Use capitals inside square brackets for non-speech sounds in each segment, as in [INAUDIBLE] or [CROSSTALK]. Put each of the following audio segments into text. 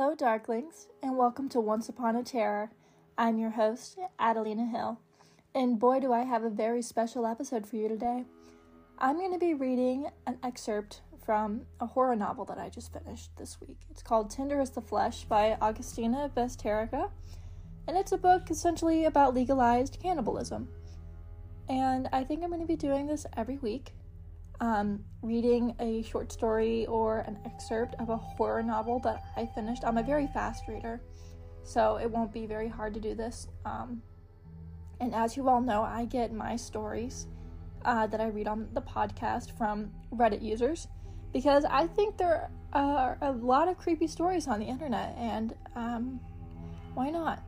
Hello, Darklings, and welcome to Once Upon a Terror. I'm your host, Adelina Hill, and boy, do I have a very special episode for you today. I'm going to be reading an excerpt from a horror novel that I just finished this week. It's called Tender is the Flesh by Agustina Bazterrica, and it's a book essentially about legalized cannibalism. And I think I'm going to be doing this every week um, reading a short story or an excerpt of a horror novel that I finished. I'm a very fast reader, so it won't be very hard to do this. Um, and as you all know, I get my stories uh, that I read on the podcast from Reddit users because I think there are a lot of creepy stories on the internet, and um, why not?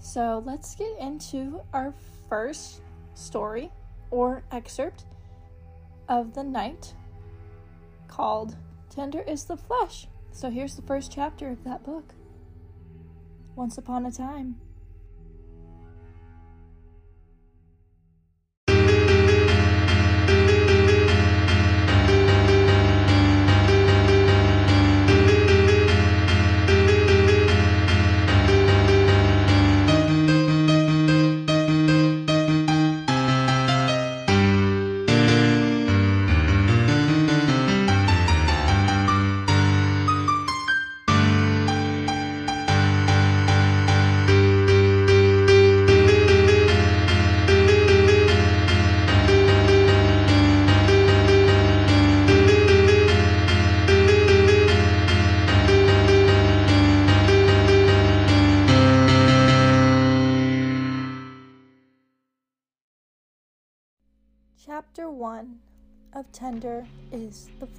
So let's get into our first story or excerpt of the night called Tender is the Flesh. So here's the first chapter of that book. Once upon a time.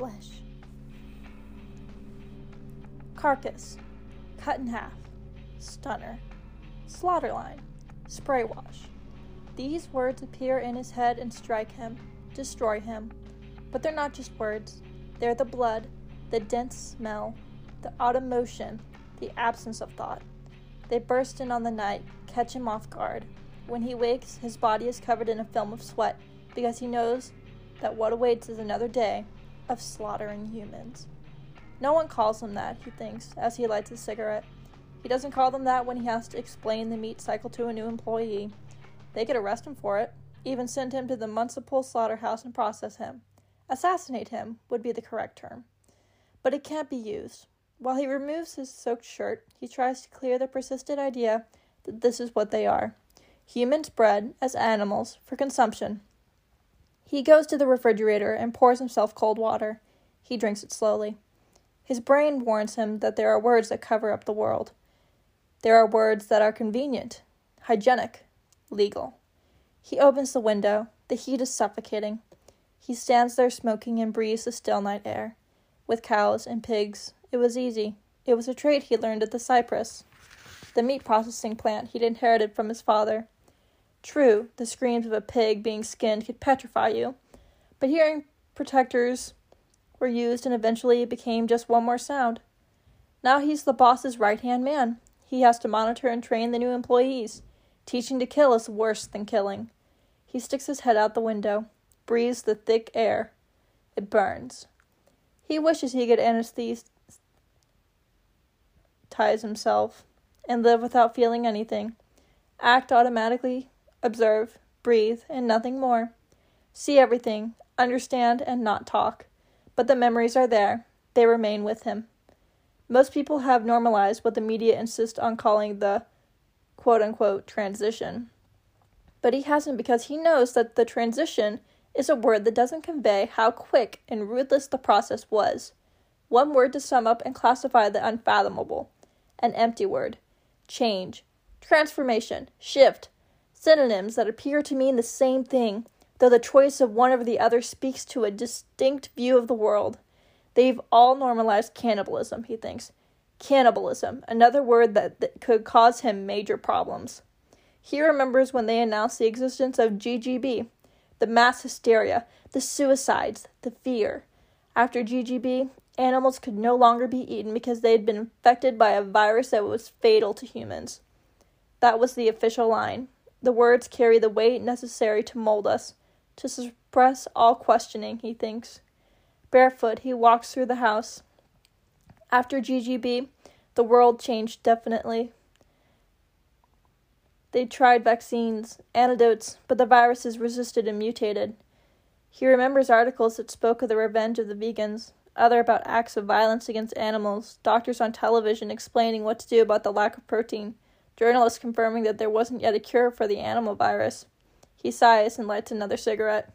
Flesh. Carcass, cut in half, stunner, slaughterline, spray wash. These words appear in his head and strike him, destroy him. But they're not just words, they're the blood, the dense smell, the autumn motion, the absence of thought. They burst in on the night, catch him off guard. When he wakes, his body is covered in a film of sweat because he knows that what awaits is another day of slaughtering humans. No one calls him that, he thinks, as he lights his cigarette. He doesn't call them that when he has to explain the meat cycle to a new employee. They could arrest him for it, even send him to the municipal slaughterhouse and process him. Assassinate him would be the correct term. But it can't be used. While he removes his soaked shirt, he tries to clear the persistent idea that this is what they are humans bred as animals for consumption he goes to the refrigerator and pours himself cold water. He drinks it slowly. His brain warns him that there are words that cover up the world. There are words that are convenient, hygienic, legal. He opens the window. The heat is suffocating. He stands there smoking and breathes the still night air. With cows and pigs, it was easy. It was a trade he learned at the Cypress, the meat processing plant he'd inherited from his father. True, the screams of a pig being skinned could petrify you, but hearing protectors were used and eventually it became just one more sound. Now he's the boss's right hand man. He has to monitor and train the new employees. Teaching to kill is worse than killing. He sticks his head out the window, breathes the thick air. It burns. He wishes he could anesthetize himself and live without feeling anything. Act automatically observe, breathe, and nothing more. See everything, understand, and not talk. But the memories are there, they remain with him. Most people have normalized what the media insist on calling the quote unquote transition. But he hasn't because he knows that the transition is a word that doesn't convey how quick and ruthless the process was. One word to sum up and classify the unfathomable an empty word change, transformation, shift, synonyms that appear to mean the same thing, though the choice of one over the other speaks to a distinct view of the world. They've all normalized cannibalism, he thinks. Cannibalism, another word that, that could cause him major problems. He remembers when they announced the existence of GGB, the mass hysteria, the suicides, the fear. After GGB, animals could no longer be eaten because they had been infected by a virus that was fatal to humans. That was the official line. The words carry the weight necessary to mold us, to suppress all questioning, he thinks. Barefoot, he walks through the house. After GGB, The world changed definitely. They tried vaccines, antidotes, but the viruses resisted and mutated. He remembers articles that spoke of the revenge of the vegans, other about acts of violence against animals, doctors on television explaining what to do about the lack of protein, journalists confirming that there wasn't yet a cure for the animal virus. He sighs and lights another cigarette.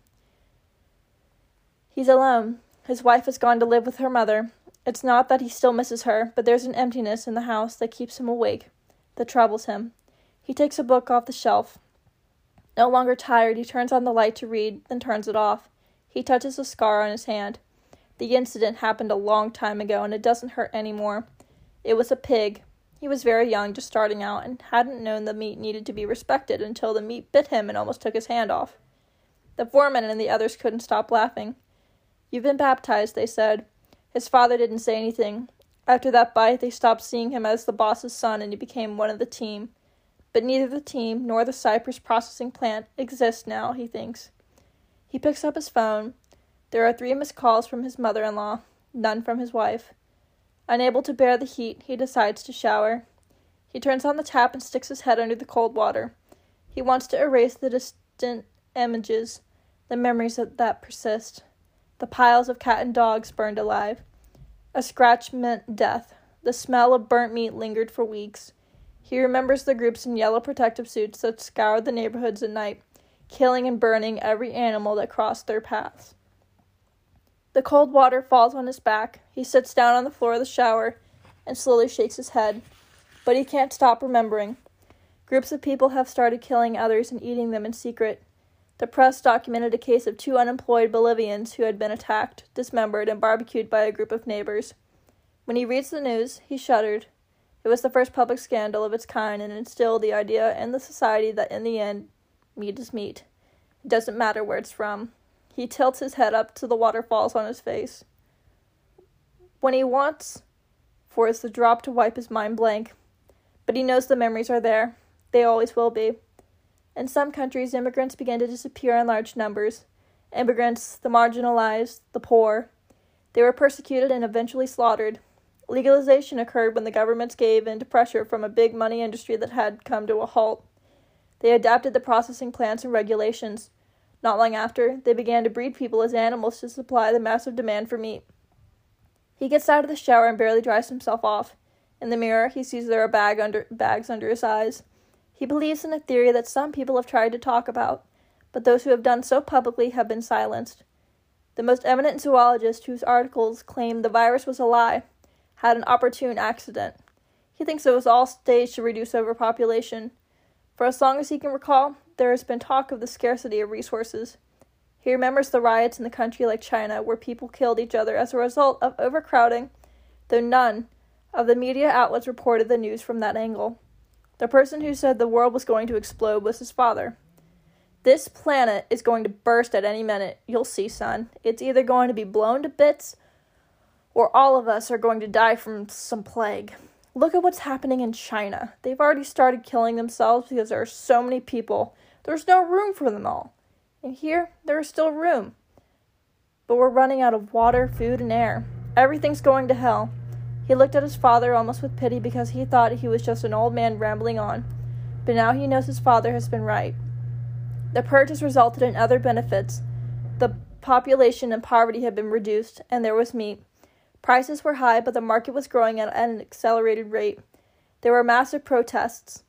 He's alone. His wife has gone to live with her mother. It's not that he still misses her, but there's an emptiness in the house that keeps him awake, that troubles him. He takes a book off the shelf. No longer tired, he turns on the light to read, then turns it off. He touches a scar on his hand. The incident happened a long time ago, and it doesn't hurt any more. It was a pig. He was very young, just starting out, and hadn't known the meat needed to be respected until the meat bit him and almost took his hand off. The foreman and the others couldn't stop laughing. You've been baptized, they said. His father didn't say anything. After that bite, they stopped seeing him as the boss's son and he became one of the team. But neither the team nor the Cypress processing plant exist now, he thinks. He picks up his phone. There are three missed calls from his mother in law, none from his wife. Unable to bear the heat, he decides to shower. He turns on the tap and sticks his head under the cold water. He wants to erase the distant images, the memories that, that persist. The piles of cat and dogs burned alive. A scratch meant death. The smell of burnt meat lingered for weeks. He remembers the groups in yellow protective suits that scoured the neighborhoods at night, killing and burning every animal that crossed their paths. The cold water falls on his back. He sits down on the floor of the shower and slowly shakes his head. But he can't stop remembering. Groups of people have started killing others and eating them in secret. The press documented a case of two unemployed Bolivians who had been attacked, dismembered, and barbecued by a group of neighbors. When he reads the news, he shuddered. It was the first public scandal of its kind and instilled the idea in the society that in the end, meat is meat. It doesn't matter where it's from. He tilts his head up to the waterfalls on his face. When he wants for is the drop to wipe his mind blank. But he knows the memories are there. They always will be. In some countries, immigrants began to disappear in large numbers. Immigrants, the marginalized, the poor. They were persecuted and eventually slaughtered. Legalization occurred when the governments gave in to pressure from a big money industry that had come to a halt. They adapted the processing plants and regulations. Not long after, they began to breed people as animals to supply the massive demand for meat. He gets out of the shower and barely dries himself off. In the mirror, he sees there are bag under, bags under his eyes. He believes in a theory that some people have tried to talk about, but those who have done so publicly have been silenced. The most eminent zoologist, whose articles claim the virus was a lie, had an opportune accident. He thinks it was all staged to reduce overpopulation. For as long as he can recall, there has been talk of the scarcity of resources. He remembers the riots in the country like China, where people killed each other as a result of overcrowding, though none of the media outlets reported the news from that angle. The person who said the world was going to explode was his father. This planet is going to burst at any minute. You'll see, son. It's either going to be blown to bits or all of us are going to die from some plague. Look at what's happening in China. They've already started killing themselves because there are so many people. There's no room for them all. And here, there is still room. But we're running out of water, food, and air. Everything's going to hell. He looked at his father almost with pity because he thought he was just an old man rambling on. But now he knows his father has been right. The purge has resulted in other benefits. The population and poverty have been reduced, and there was meat. Prices were high, but the market was growing at an accelerated rate. There were massive protests,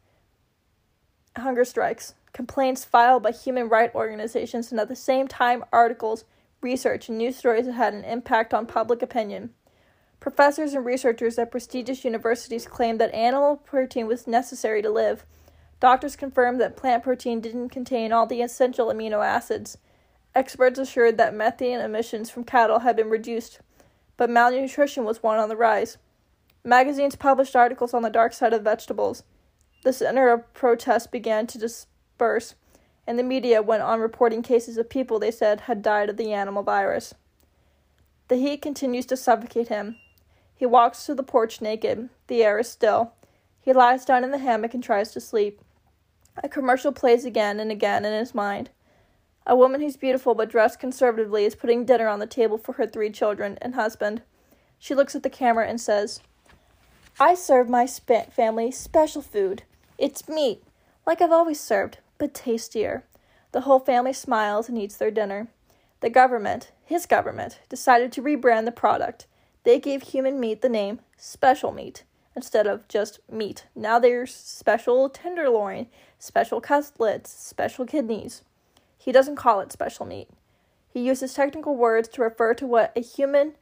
hunger strikes, complaints filed by human rights organizations, and at the same time, articles, research, and news stories that had an impact on public opinion. Professors and researchers at prestigious universities claimed that animal protein was necessary to live. Doctors confirmed that plant protein didn't contain all the essential amino acids. Experts assured that methane emissions from cattle had been reduced but malnutrition was one on the rise. Magazines published articles on the dark side of vegetables. The center of protest began to and the media went on reporting cases of people they said had died of the animal virus. The heat continues to suffocate him. He walks to the porch naked. The air is still. He lies down in the hammock and tries to sleep. A commercial plays again and again in his mind. A woman who's beautiful but dressed conservatively is putting dinner on the table for her three children and husband. She looks at the camera and says, I serve my sp- family special food. It's meat, like I've always served, but tastier. The whole family smiles and eats their dinner. The government, his government, decided to rebrand the product. They gave human meat the name special meat instead of just meat. Now there's special tenderloin, special cutlets, special kidneys. He doesn't call it special meat. He uses technical words to refer to what a human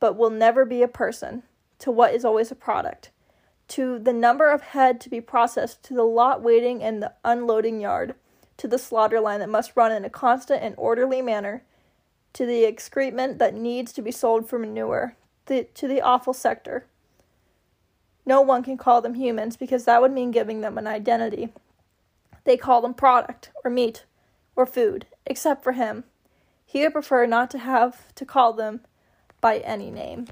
but will never be a person, to what is always a product, to the number of head to be processed, to the lot waiting in the unloading yard, to the slaughter line that must run in a constant and orderly manner, to the excrement that needs to be sold for manure, the, to the offal sector. No one can call them humans because that would mean giving them an identity. They call them product, or meat, or food, except for him. He would prefer not to have to call them by any name.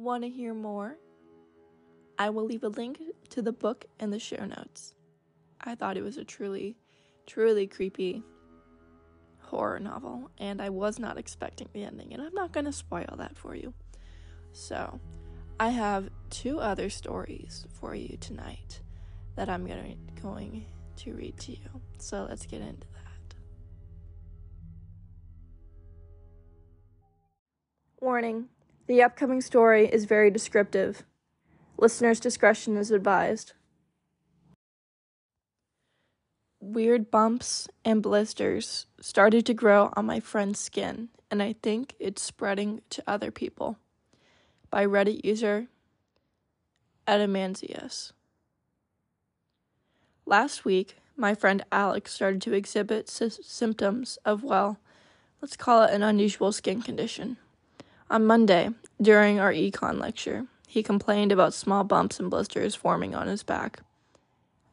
Want to hear more? I will leave a link to the book in the show notes. I thought it was a truly, truly creepy horror novel, and I was not expecting the ending, and I'm not going to spoil that for you. So, I have two other stories for you tonight that I'm gonna, going to read to you. So, let's get into that. Warning the upcoming story is very descriptive. Listener's discretion is advised. weird bumps and blisters started to grow on my friend's skin, and I think it's spreading to other people. By Reddit user Adamanzius. Last week, my friend Alex started to exhibit sy- symptoms of, well, let's call it an unusual skin condition. On Monday, during our econ lecture, he complained about small bumps and blisters forming on his back.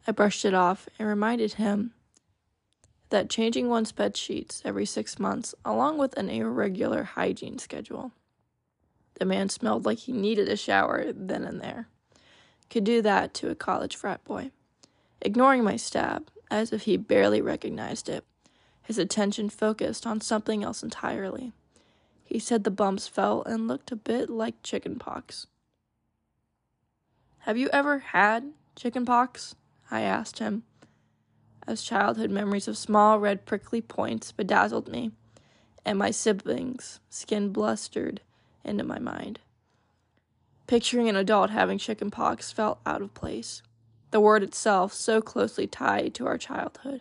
I brushed it off and reminded him that changing one's bed sheets every six months, along with an irregular hygiene schedule. The man smelled like he needed a shower then and there. Could do that to a college frat boy. Ignoring my stab, as if he barely recognized it, his attention focused on something else entirely. He said the bumps felt and looked a bit like chicken pox. Have you ever had chicken pox? I asked him, as childhood memories of small red prickly points bedazzled me, and my siblings' skin blustered into my mind. Picturing an adult having chicken pox felt out of place, the word itself so closely tied to our childhood,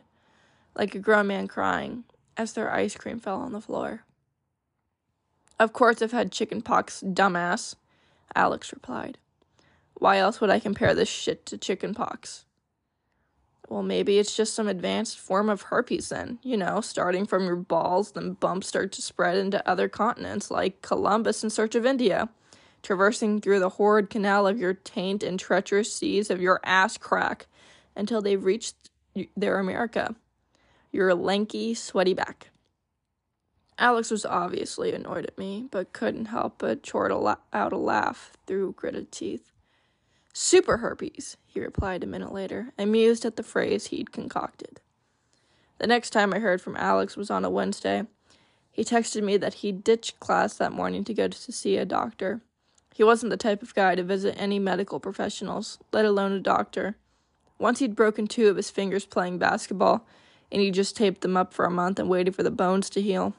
like a grown man crying as their ice cream fell on the floor. Of course, I've had chicken pox, dumbass, Alex replied. Why else would I compare this shit to chicken pox? Well, maybe it's just some advanced form of herpes then, you know, starting from your balls, then bumps start to spread into other continents, like Columbus in search of India, traversing through the horrid canal of your taint and treacherous seas of your ass crack until they've reached their America, your lanky, sweaty back. Alex was obviously annoyed at me, but couldn't help but chort out a laugh through gritted teeth. Super herpes, he replied a minute later, amused at the phrase he'd concocted. The next time I heard from Alex was on a Wednesday. He texted me that he'd ditched class that morning to go to see a doctor. He wasn't the type of guy to visit any medical professionals, let alone a doctor. Once he'd broken two of his fingers playing basketball, and he just taped them up for a month and waited for the bones to heal.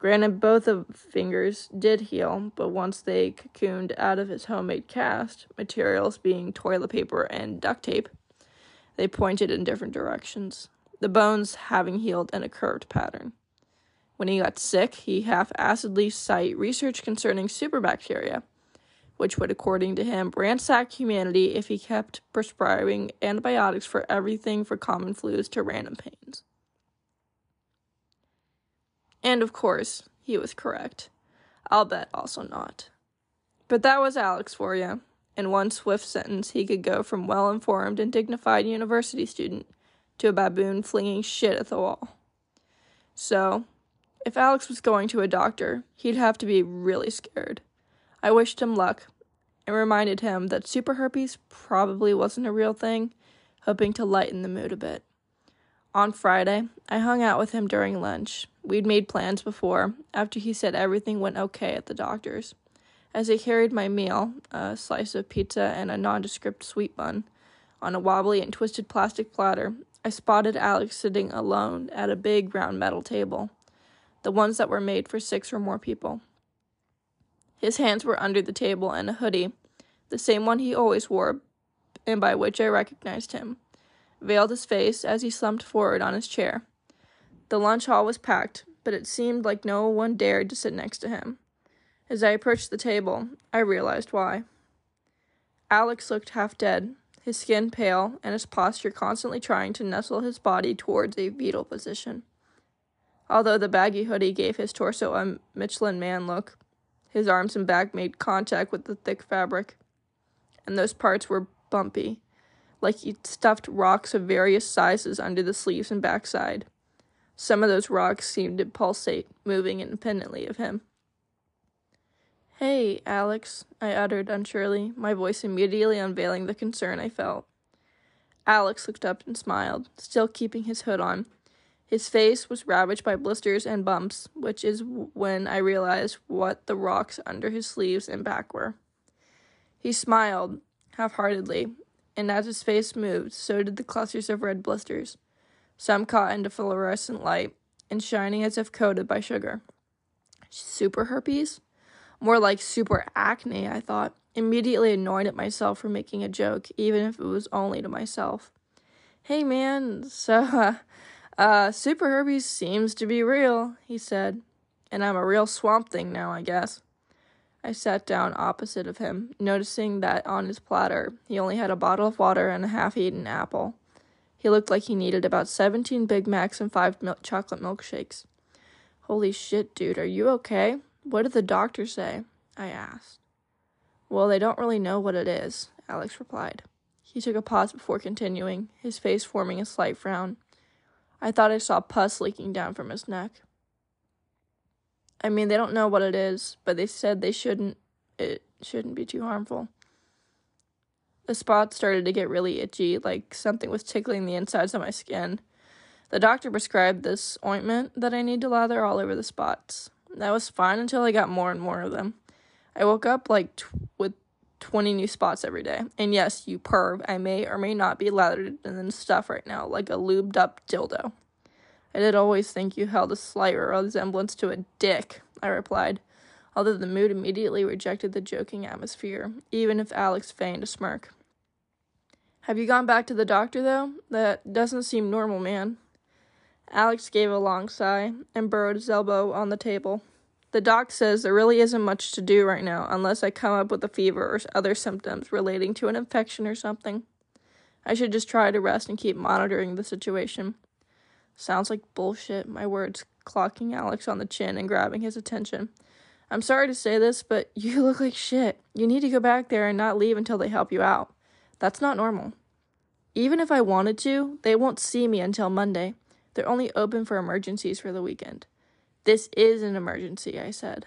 Granted, both of fingers did heal, but once they cocooned out of his homemade cast, materials being toilet paper and duct tape, they pointed in different directions, the bones having healed in a curved pattern. When he got sick, he half acidly cite research concerning superbacteria, which would, according to him, ransack humanity if he kept prescribing antibiotics for everything from common flus to random pains. And of course, he was correct. I'll bet also not. But that was Alex for you. In one swift sentence, he could go from well informed and dignified university student to a baboon flinging shit at the wall. So, if Alex was going to a doctor, he'd have to be really scared. I wished him luck and reminded him that super herpes probably wasn't a real thing, hoping to lighten the mood a bit. On Friday, I hung out with him during lunch. We'd made plans before, after he said everything went okay at the doctor's. As I carried my meal, a slice of pizza and a nondescript sweet bun, on a wobbly and twisted plastic platter, I spotted Alex sitting alone at a big round metal table, the ones that were made for six or more people. His hands were under the table and a hoodie, the same one he always wore, and by which I recognized him, veiled his face as he slumped forward on his chair. The lunch hall was packed, but it seemed like no one dared to sit next to him. As I approached the table, I realized why. Alex looked half dead, his skin pale, and his posture constantly trying to nestle his body towards a fetal position. Although the baggy hoodie gave his torso a Michelin man look, his arms and back made contact with the thick fabric, and those parts were bumpy, like he'd stuffed rocks of various sizes under the sleeves and backside. Some of those rocks seemed to pulsate, moving independently of him. Hey, Alex, I uttered unsurely, my voice immediately unveiling the concern I felt. Alex looked up and smiled, still keeping his hood on. His face was ravaged by blisters and bumps, which is when I realized what the rocks under his sleeves and back were. He smiled, half heartedly, and as his face moved, so did the clusters of red blisters, some caught into fluorescent light and shining as if coated by sugar. Super herpes? More like super acne, I thought, immediately annoyed at myself for making a joke, even if it was only to myself. Hey man, so, [LAUGHS] uh, uh, super herpes seems to be real, he said, and I'm a real swamp thing now, I guess. I sat down opposite of him, noticing that on his platter he only had a bottle of water and a half eaten apple. He looked like he needed about 17 Big Macs and five mil- chocolate milkshakes. Holy shit, dude, are you okay? What did the doctor say? I asked. Well, they don't really know what it is, Alex replied. He took a pause before continuing, his face forming a slight frown. I thought I saw pus leaking down from his neck. I mean, they don't know what it is, but they said they shouldn't it shouldn't be too harmful. The spots started to get really itchy, like something was tickling the insides of my skin. The doctor prescribed this ointment that I need to lather all over the spots. That was fine until I got more and more of them. I woke up like with 20 new spots every day. And yes, you perv, I may or may not be lathered in stuff right now, like a lubed up dildo. I did always think you held a slight resemblance to a dick, I replied, although the mood immediately rejected the joking atmosphere, even if Alex feigned a smirk. Have you gone back to the doctor, though? That doesn't seem normal, man. Alex gave a long sigh and burrowed his elbow on the table. The doc says there really isn't much to do right now unless I come up with a fever or other symptoms relating to an infection or something. I should just try to rest and keep monitoring the situation. Sounds like bullshit, my words clocking Alex on the chin and grabbing his attention. I'm sorry to say this, but [LAUGHS] you look like shit. You need to go back there and not leave until they help you out. That's not normal. Even if I wanted to, they won't see me until Monday. They're only open for emergencies for the weekend. This is an emergency, I said.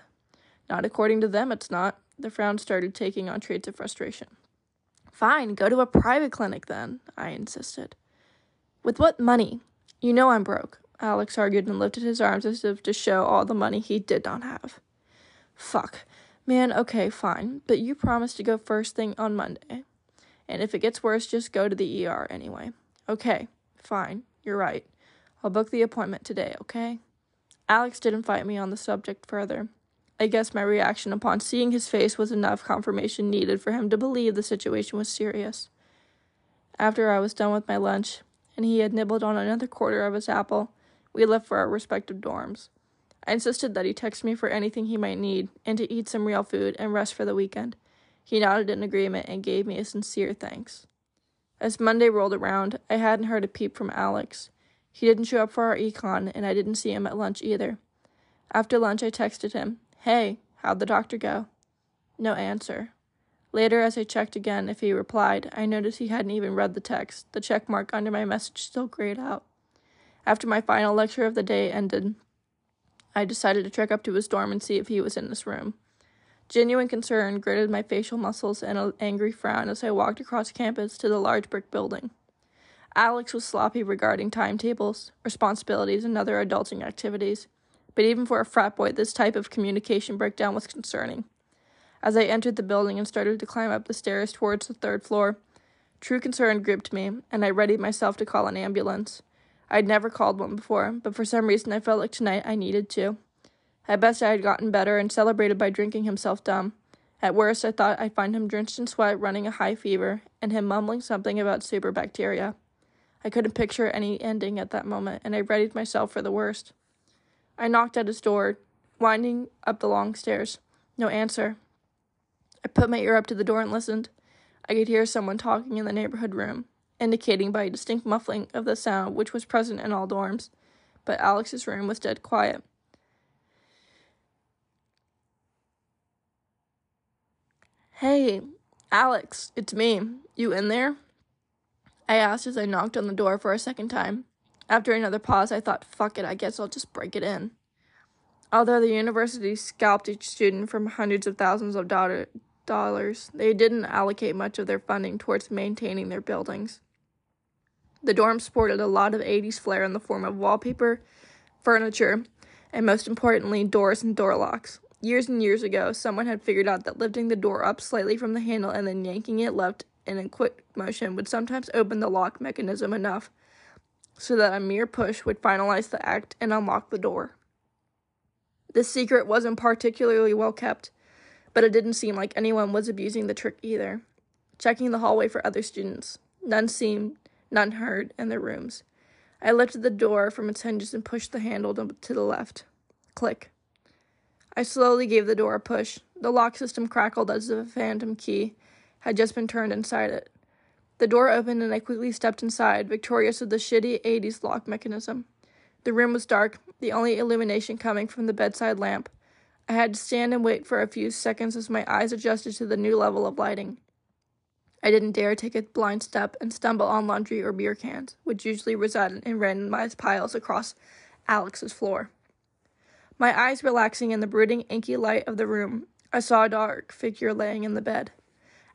Not according to them, it's not. The frown started taking on traits of frustration. Fine, go to a private clinic then, I insisted. With what money? You know I'm broke, Alex argued and lifted his arms as if to show all the money he did not have. Fuck. Man, okay, fine, but you promised to go first thing on Monday. And if it gets worse, just go to the ER anyway. Okay, fine, you're right. I'll book the appointment today, okay? Alex didn't fight me on the subject further. I guess my reaction upon seeing his face was enough confirmation needed for him to believe the situation was serious. After I was done with my lunch, and he had nibbled on another quarter of his apple, we left for our respective dorms. I insisted that he text me for anything he might need, and to eat some real food and rest for the weekend. He nodded in agreement and gave me a sincere thanks. As Monday rolled around, I hadn't heard a peep from Alex. He didn't show up for our econ, and I didn't see him at lunch either. After lunch, I texted him, Hey, how'd the doctor go? No answer. Later, as I checked again if he replied, I noticed he hadn't even read the text, the check mark under my message still grayed out. After my final lecture of the day ended, I decided to trek up to his dorm and see if he was in this room. Genuine concern gritted my facial muscles and an angry frown as I walked across campus to the large brick building. Alex was sloppy regarding timetables, responsibilities, and other adulting activities. But even for a frat boy, this type of communication breakdown was concerning. As I entered the building and started to climb up the stairs towards the third floor, true concern gripped me, and I readied myself to call an ambulance. I'd never called one before, but for some reason I felt like tonight I needed to. At best, I had gotten better and celebrated by drinking himself dumb. At worst, I thought I'd find him drenched in sweat, running a high fever, and him mumbling something about super bacteria. I couldn't picture any ending at that moment, and I readied myself for the worst. I knocked at his door, winding up the long stairs. No answer. I put my ear up to the door and listened. I could hear someone talking in the neighborhood room, indicating by a distinct muffling of the sound which was present in all dorms, but Alex's room was dead quiet. Hey, Alex, it's me. You in there? I asked as I knocked on the door for a second time. After another pause, I thought, fuck it, I guess I'll just break it in. Although the university scalped each student from hundreds of thousands of do- dollars, they didn't allocate much of their funding towards maintaining their buildings. The dorm sported a lot of 80s flair in the form of wallpaper, furniture, and most importantly, doors and door locks. Years and years ago, someone had figured out that lifting the door up slightly from the handle and then yanking it left in a quick motion would sometimes open the lock mechanism enough so that a mere push would finalize the act and unlock the door. This secret wasn't particularly well kept, but it didn't seem like anyone was abusing the trick either. Checking the hallway for other students, none seemed, none heard, in their rooms. I lifted the door from its hinges and pushed the handle to the left. Click. I slowly gave the door a push. The lock system crackled as if a phantom key had just been turned inside it. The door opened and I quickly stepped inside, victorious of the shitty 80s lock mechanism. The room was dark, the only illumination coming from the bedside lamp. I had to stand and wait for a few seconds as my eyes adjusted to the new level of lighting. I didn't dare take a blind step and stumble on laundry or beer cans, which usually resided in randomized piles across Alex's floor. My eyes relaxing in the brooding, inky light of the room, I saw a dark figure laying in the bed.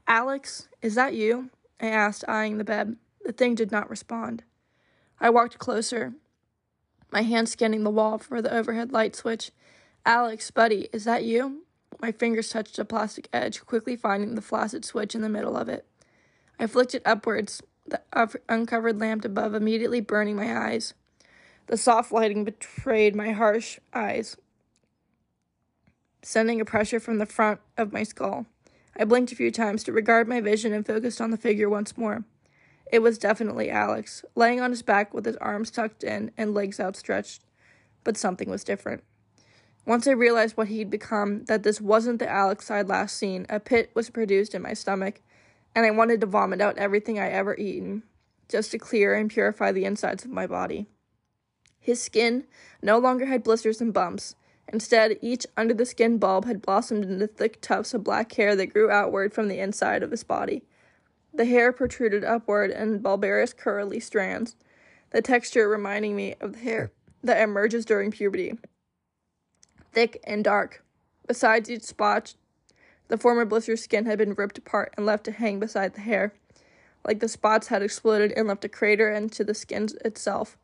Alex, is that you? I asked, eyeing the bed. The thing did not respond. I walked closer, my hand scanning the wall for the overhead light switch. Alex, buddy, is that you? My fingers touched a plastic edge, quickly finding the flaccid switch in the middle of it. I flicked it upwards, the uncovered lamp above immediately burning my eyes. The soft lighting betrayed my harsh eyes, sending a pressure from the front of my skull. I blinked a few times to regard my vision and focused on the figure once more. It was definitely Alex, laying on his back with his arms tucked in and legs outstretched. But something was different. Once I realized what he'd become, that this wasn't the Alex I'd last seen, a pit was produced in my stomach, and I wanted to vomit out everything I ever eaten, just to clear and purify the insides of my body. His skin no longer had blisters and bumps. Instead, each under the skin bulb had blossomed into thick tufts of black hair that grew outward from the inside of his body. The hair protruded upward in bulbous curly strands, the texture reminding me of the hair that emerges during puberty. Thick and dark. Besides each spot, the former blister skin had been ripped apart and left to hang beside the hair, like the spots had exploded and left a crater into the skin itself.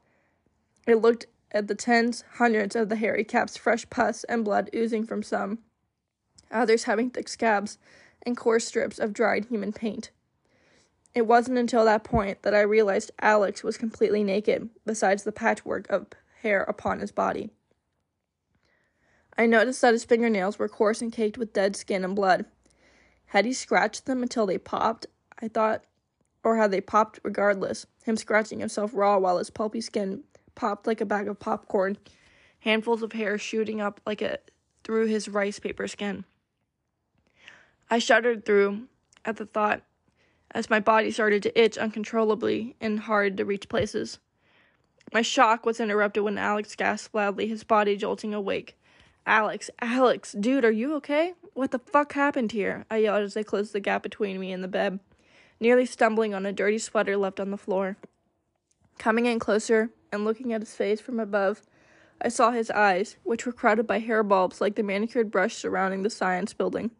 It looked at the tens, hundreds of the hairy caps, fresh pus and blood oozing from some, others having thick scabs and coarse strips of dried human paint. It wasn't until that point that I realized Alex was completely naked, besides the patchwork of hair upon his body. I noticed that his fingernails were coarse and caked with dead skin and blood. Had he scratched them until they popped? I thought, or had they popped regardless, him scratching himself raw while his pulpy skin popped like a bag of popcorn, handfuls of hair shooting up like a through his rice paper skin. I shuddered through at the thought as my body started to itch uncontrollably in hard to reach places. My shock was interrupted when Alex gasped loudly, his body jolting awake. Alex, Alex, dude, are you okay? What the fuck happened here? I yelled as I closed the gap between me and the bed, nearly stumbling on a dirty sweater left on the floor. Coming in closer and looking at his face from above, I saw his eyes, which were crowded by hair bulbs like the manicured brush surrounding the science building.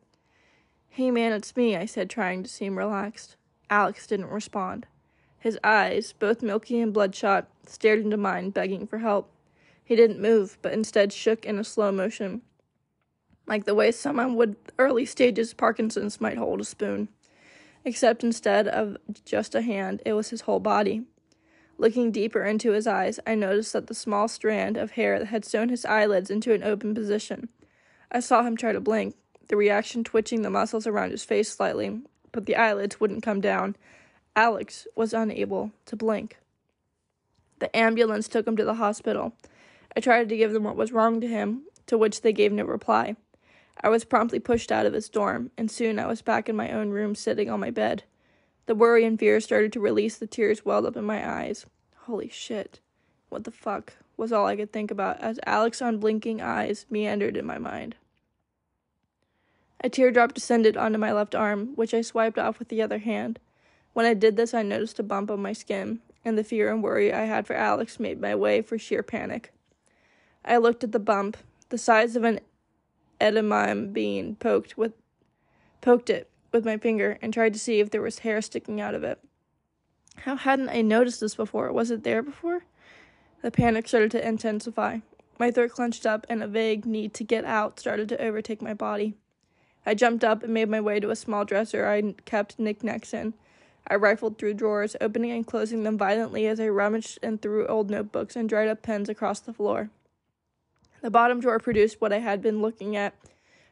Hey man, it's me, I said, trying to seem relaxed. Alex didn't respond. His eyes, both milky and bloodshot, stared into mine, begging for help. He didn't move, but instead shook in a slow motion, like the way someone with early stages Parkinson's might hold a spoon. Except instead of just a hand, it was his whole body. Looking deeper into his eyes, I noticed that the small strand of hair that had sewn his eyelids into an open position. I saw him try to blink, the reaction twitching the muscles around his face slightly, but the eyelids wouldn't come down. Alex was unable to blink. The ambulance took him to the hospital. I tried to give them what was wrong to him, to which they gave no reply. I was promptly pushed out of his dorm, and soon I was back in my own room sitting on my bed. The worry and fear started to release, the tears welled up in my eyes. Holy shit. What the fuck was all I could think about as Alex's unblinking eyes meandered in my mind. A teardrop descended onto my left arm, which I swiped off with the other hand. When I did this, I noticed a bump on my skin, and the fear and worry I had for Alex made my way for sheer panic. I looked at the bump, the size of an edamame bean, poked with poked it with my finger and tried to see if there was hair sticking out of it. How hadn't I noticed this before? Was it there before? The panic started to intensify. My throat clenched up, and a vague need to get out started to overtake my body. I jumped up and made my way to a small dresser I kept knickknacks in. I rifled through drawers, opening and closing them violently as I rummaged and threw old notebooks and dried up pens across the floor. The bottom drawer produced what I had been looking at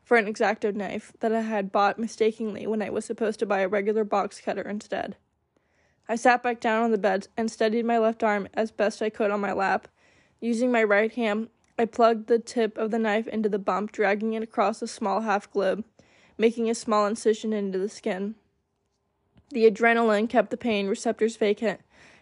for an exacto knife that I had bought mistakenly when I was supposed to buy a regular box cutter instead. I sat back down on the bed and steadied my left arm as best I could on my lap. Using my right hand, I plugged the tip of the knife into the bump, dragging it across a small half globe, making a small incision into the skin. The adrenaline kept the pain receptors vacant,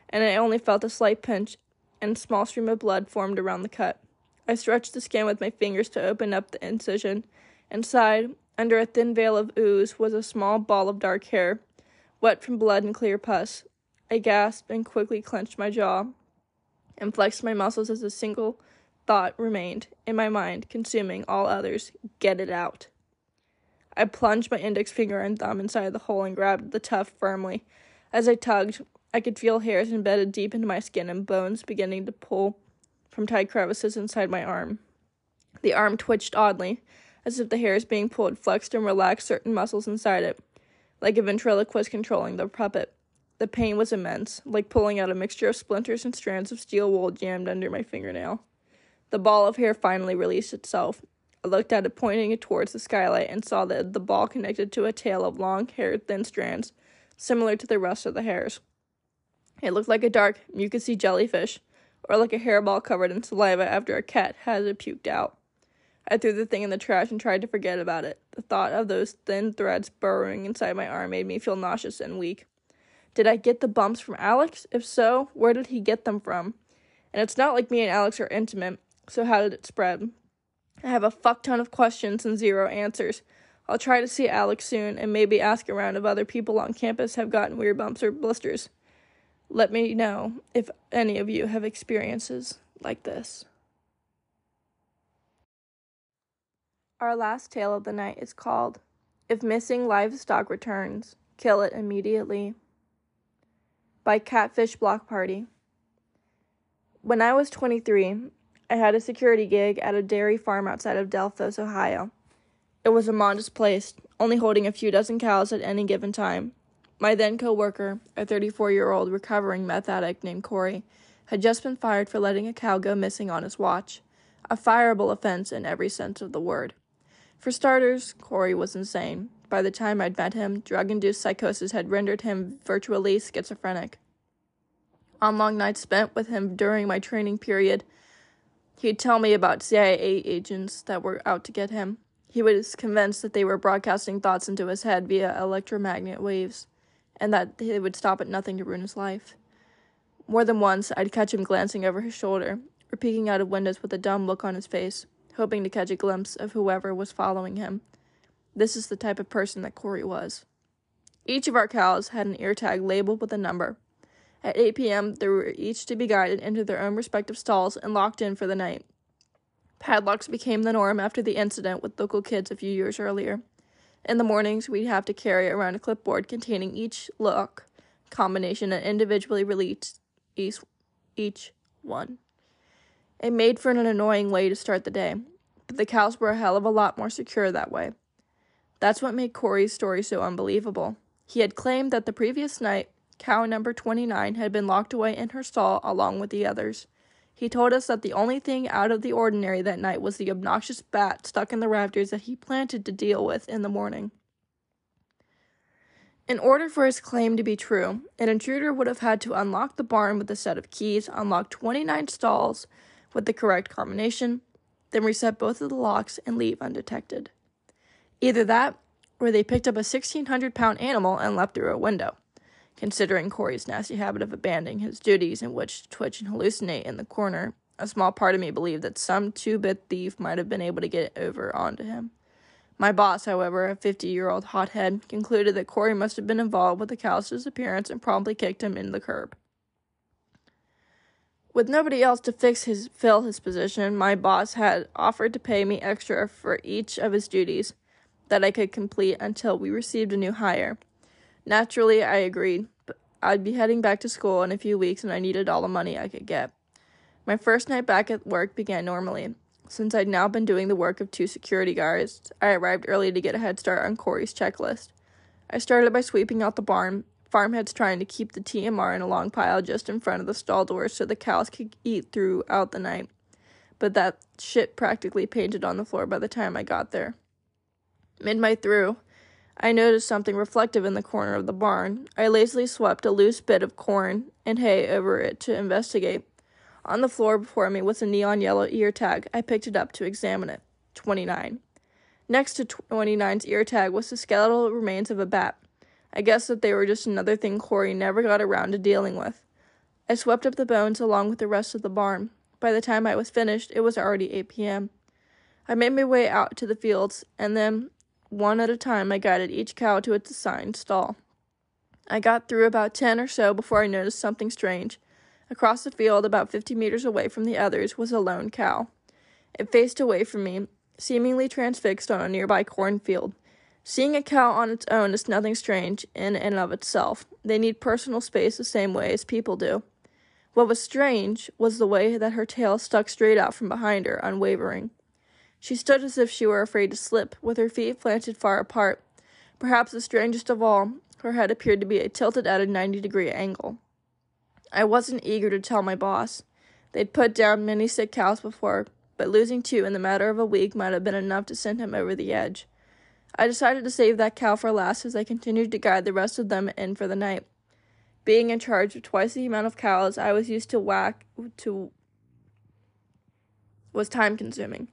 and I only felt a slight pinch, and a small stream of blood formed around the cut. I stretched the skin with my fingers to open up the incision. Inside, under a thin veil of ooze, was a small ball of dark hair, wet from blood and clear pus. I gasped and quickly clenched my jaw and flexed my muscles as a single thought remained in my mind, consuming all others get it out. I plunged my index finger and thumb inside the hole and grabbed the tuft firmly. As I tugged, I could feel hairs embedded deep into my skin and bones beginning to pull from tight crevices inside my arm. The arm twitched oddly, as if the hairs being pulled flexed and relaxed certain muscles inside it, like a ventriloquist controlling the puppet. The pain was immense, like pulling out a mixture of splinters and strands of steel wool jammed under my fingernail. The ball of hair finally released itself. I looked at it, pointing it towards the skylight, and saw that the ball connected to a tail of long haired, thin strands, similar to the rest of the hairs. It looked like a dark, mucousy jellyfish, or like a hairball covered in saliva after a cat has it puked out. I threw the thing in the trash and tried to forget about it. The thought of those thin threads burrowing inside my arm made me feel nauseous and weak. Did I get the bumps from Alex? If so, where did he get them from? And it's not like me and Alex are intimate, so how did it spread? I have a fuck ton of questions and zero answers. I'll try to see Alex soon and maybe ask around if other people on campus have gotten weird bumps or blisters. Let me know if any of you have experiences like this. Our last tale of the night is called If Missing Livestock Returns, Kill It Immediately by Catfish Block Party. When I was 23, I had a security gig at a dairy farm outside of Delphos, Ohio. It was a modest place, only holding a few dozen cows at any given time. My then coworker, a 34 year old recovering meth addict named Corey, had just been fired for letting a cow go missing on his watch, a fireable offense in every sense of the word. For starters, Corey was insane. By the time I'd met him, drug induced psychosis had rendered him virtually schizophrenic. On long nights spent with him during my training period, he'd tell me about CIA agents that were out to get him. He was convinced that they were broadcasting thoughts into his head via electromagnetic waves and that they would stop at nothing to ruin his life. More than once, I'd catch him glancing over his shoulder or peeking out of windows with a dumb look on his face, hoping to catch a glimpse of whoever was following him. This is the type of person that Corey was. Each of our cows had an ear tag labeled with a number. At 8 p.m., they were each to be guided into their own respective stalls and locked in for the night. Padlocks became the norm after the incident with local kids a few years earlier. In the mornings, we'd have to carry around a clipboard containing each look, combination and individually release each, each one. It made for an annoying way to start the day, but the cows were a hell of a lot more secure that way. That's what made Corey's story so unbelievable. He had claimed that the previous night, cow number 29 had been locked away in her stall along with the others. He told us that the only thing out of the ordinary that night was the obnoxious bat stuck in the rafters that he planted to deal with in the morning. In order for his claim to be true, an intruder would have had to unlock the barn with a set of keys, unlock 29 stalls with the correct combination, then reset both of the locks and leave undetected. Either that, or they picked up a 1,600 pound animal and leapt through a window. Considering Corey's nasty habit of abandoning his duties in which to twitch and hallucinate in the corner, a small part of me believed that some two bit thief might have been able to get over onto him. My boss, however, a 50 year old hothead, concluded that Corey must have been involved with the cow's disappearance and promptly kicked him in the curb. With nobody else to fix his fill his position, my boss had offered to pay me extra for each of his duties that I could complete until we received a new hire. Naturally, I agreed, but I'd be heading back to school in a few weeks and I needed all the money I could get. My first night back at work began normally. Since I'd now been doing the work of two security guards, I arrived early to get a head start on Corey's checklist. I started by sweeping out the barn, farmheads trying to keep the TMR in a long pile just in front of the stall doors so the cows could eat throughout the night. But that shit practically painted on the floor by the time I got there. Midnight through, I noticed something reflective in the corner of the barn. I lazily swept a loose bit of corn and hay over it to investigate. On the floor before me was a neon yellow ear tag. I picked it up to examine it. 29. Next to 29's ear tag was the skeletal remains of a bat. I guessed that they were just another thing Corey never got around to dealing with. I swept up the bones along with the rest of the barn. By the time I was finished, it was already 8 p.m. I made my way out to the fields, and then, one at a time, I guided each cow to its assigned stall. I got through about 10 or so before I noticed something strange. Across the field, about 50 meters away from the others, was a lone cow. It faced away from me, seemingly transfixed on a nearby cornfield. Seeing a cow on its own is nothing strange in and of itself. They need personal space the same way as people do. What was strange was the way that her tail stuck straight out from behind her, unwavering. She stood as if she were afraid to slip, with her feet planted far apart. Perhaps the strangest of all, her head appeared to be tilted at a 90 degree angle. I wasn't eager to tell my boss. They'd put down many sick cows before, but losing two in the matter of a week might have been enough to send him over the edge. I decided to save that cow for last as I continued to guide the rest of them in for the night. Being in charge of twice the amount of cows I was used to whack to was time consuming.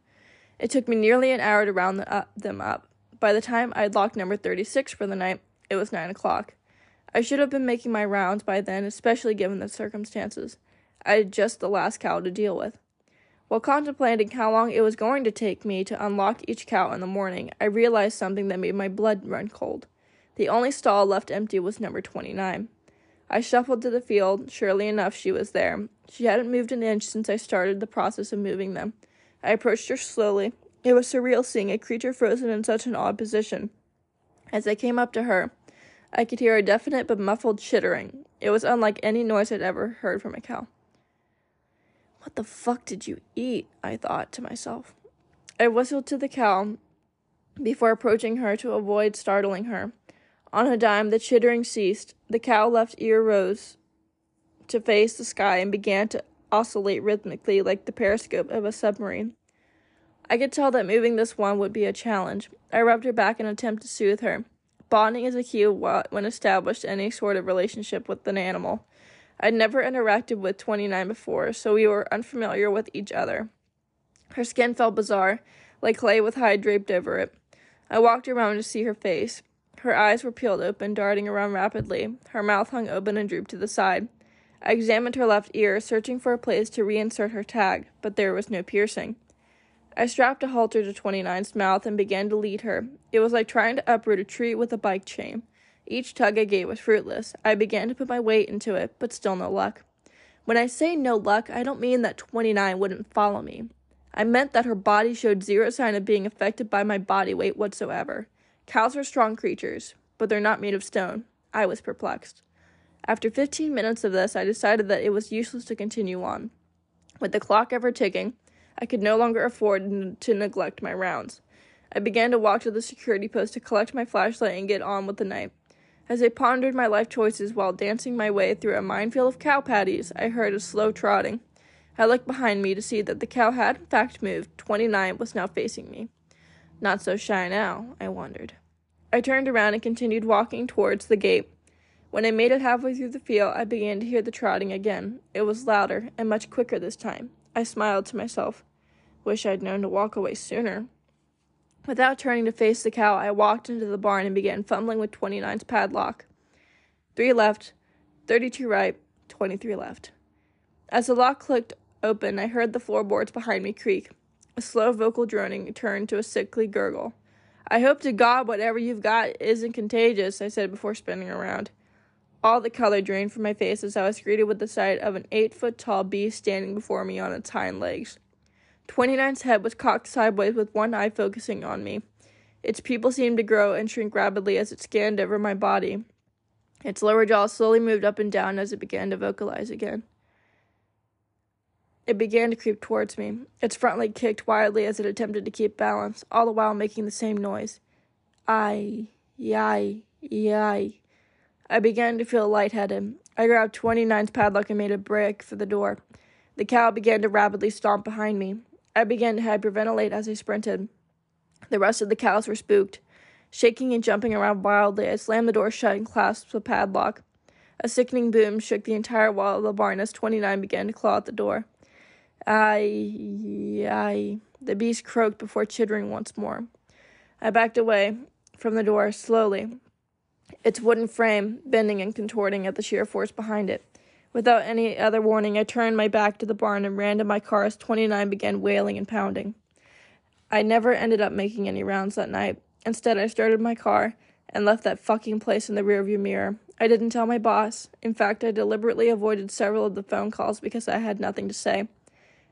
It took me nearly an hour to round the, them up. By the time I'd locked number 36 for the night, it was 9 o'clock. I should have been making my rounds by then, especially given the circumstances. I had just the last cow to deal with. While contemplating how long it was going to take me to unlock each cow in the morning, I realized something that made my blood run cold. The only stall left empty was number 29. I shuffled to the field. Surely enough, she was there. She hadn't moved an inch since I started the process of moving them. I approached her slowly. It was surreal seeing a creature frozen in such an odd position. As I came up to her, I could hear a definite but muffled chittering. It was unlike any noise I'd ever heard from a cow. What the fuck did you eat? I thought to myself. I whistled to the cow before approaching her to avoid startling her. On a dime, the chittering ceased. The cow left ear rose to face the sky and began to oscillate rhythmically like the periscope of a submarine. I could tell that moving this one would be a challenge. I rubbed her back in an attempt to soothe her. Bonding is a key when established any sort of relationship with an animal. I'd never interacted with 29 before, so we were unfamiliar with each other. Her skin felt bizarre, like clay with hide draped over it. I walked around to see her face. Her eyes were peeled open, darting around rapidly. Her mouth hung open and drooped to the side. I examined her left ear, searching for a place to reinsert her tag, but there was no piercing. I strapped a halter to 29's mouth and began to lead her. It was like trying to uproot a tree with a bike chain. Each tug I gave was fruitless. I began to put my weight into it, but still no luck. When I say no luck, I don't mean that 29 wouldn't follow me. I meant that her body showed zero sign of being affected by my body weight whatsoever. Cows are strong creatures, but they're not made of stone. I was perplexed. After 15 minutes of this, I decided that it was useless to continue on. With the clock ever ticking, I could no longer afford n- to neglect my rounds. I began to walk to the security post to collect my flashlight and get on with the night. As I pondered my life choices while dancing my way through a minefield of cow patties, I heard a slow trotting. I looked behind me to see that the cow had in fact moved. 29 was now facing me. Not so shy now, I wondered. I turned around and continued walking towards the gate. When I made it halfway through the field, I began to hear the trotting again. It was louder and much quicker this time. I smiled to myself. Wish I'd known to walk away sooner. Without turning to face the cow, I walked into the barn and began fumbling with 29's padlock. Three left, 32 right, 23 left. As the lock clicked open, I heard the floorboards behind me creak. A slow vocal droning turned to a sickly gurgle. I hope to God whatever you've got isn't contagious, I said before spinning around. All the color drained from my face as I was greeted with the sight of an eight foot tall beast standing before me on its hind legs. 29's head was cocked sideways with one eye focusing on me. Its pupil seemed to grow and shrink rapidly as it scanned over my body. Its lower jaw slowly moved up and down as it began to vocalize again. It began to creep towards me. Its front leg kicked wildly as it attempted to keep balance, all the while making the same noise. I, yai, yai. I began to feel lightheaded. I grabbed 29's padlock and made a break for the door. The cow began to rapidly stomp behind me. I began to hyperventilate as I sprinted. The rest of the cows were spooked. Shaking and jumping around wildly, I slammed the door shut and clasped the padlock. A sickening boom shook the entire wall of the barn as 29 began to claw at the door. I, I, the beast croaked before chittering once more. I backed away from the door slowly, its wooden frame bending and contorting at the sheer force behind it. Without any other warning, I turned my back to the barn and ran to my car as 29 began wailing and pounding. I never ended up making any rounds that night. Instead, I started my car and left that fucking place in the rearview mirror. I didn't tell my boss. In fact, I deliberately avoided several of the phone calls because I had nothing to say.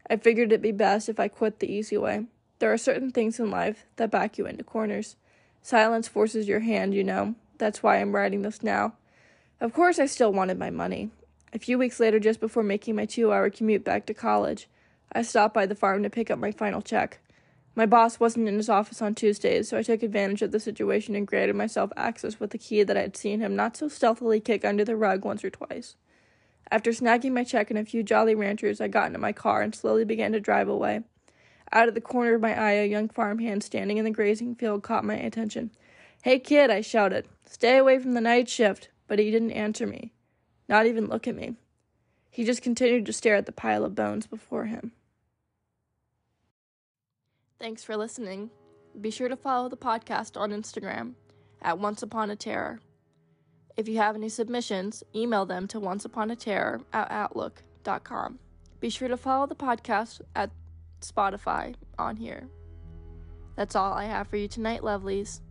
I figured it'd be best if I quit the easy way. There are certain things in life that back you into corners. Silence forces your hand, you know. That's why I'm writing this now. Of course, I still wanted my money. A few weeks later, just before making my two hour commute back to college, I stopped by the farm to pick up my final check. My boss wasn't in his office on Tuesdays, so I took advantage of the situation and granted myself access with a key that I had seen him not so stealthily kick under the rug once or twice. After snagging my check and a few Jolly Ranchers, I got into my car and slowly began to drive away. Out of the corner of my eye, a young farmhand standing in the grazing field caught my attention. Hey, kid, I shouted. Stay away from the night shift. But he didn't answer me, not even look at me. He just continued to stare at the pile of bones before him. Thanks for listening. Be sure to follow the podcast on Instagram at Once Upon a Terror. If you have any submissions, email them to onceuponaterror at outlook.com. Be sure to follow the podcast at Spotify on here. That's all I have for you tonight, lovelies.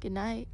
Good night.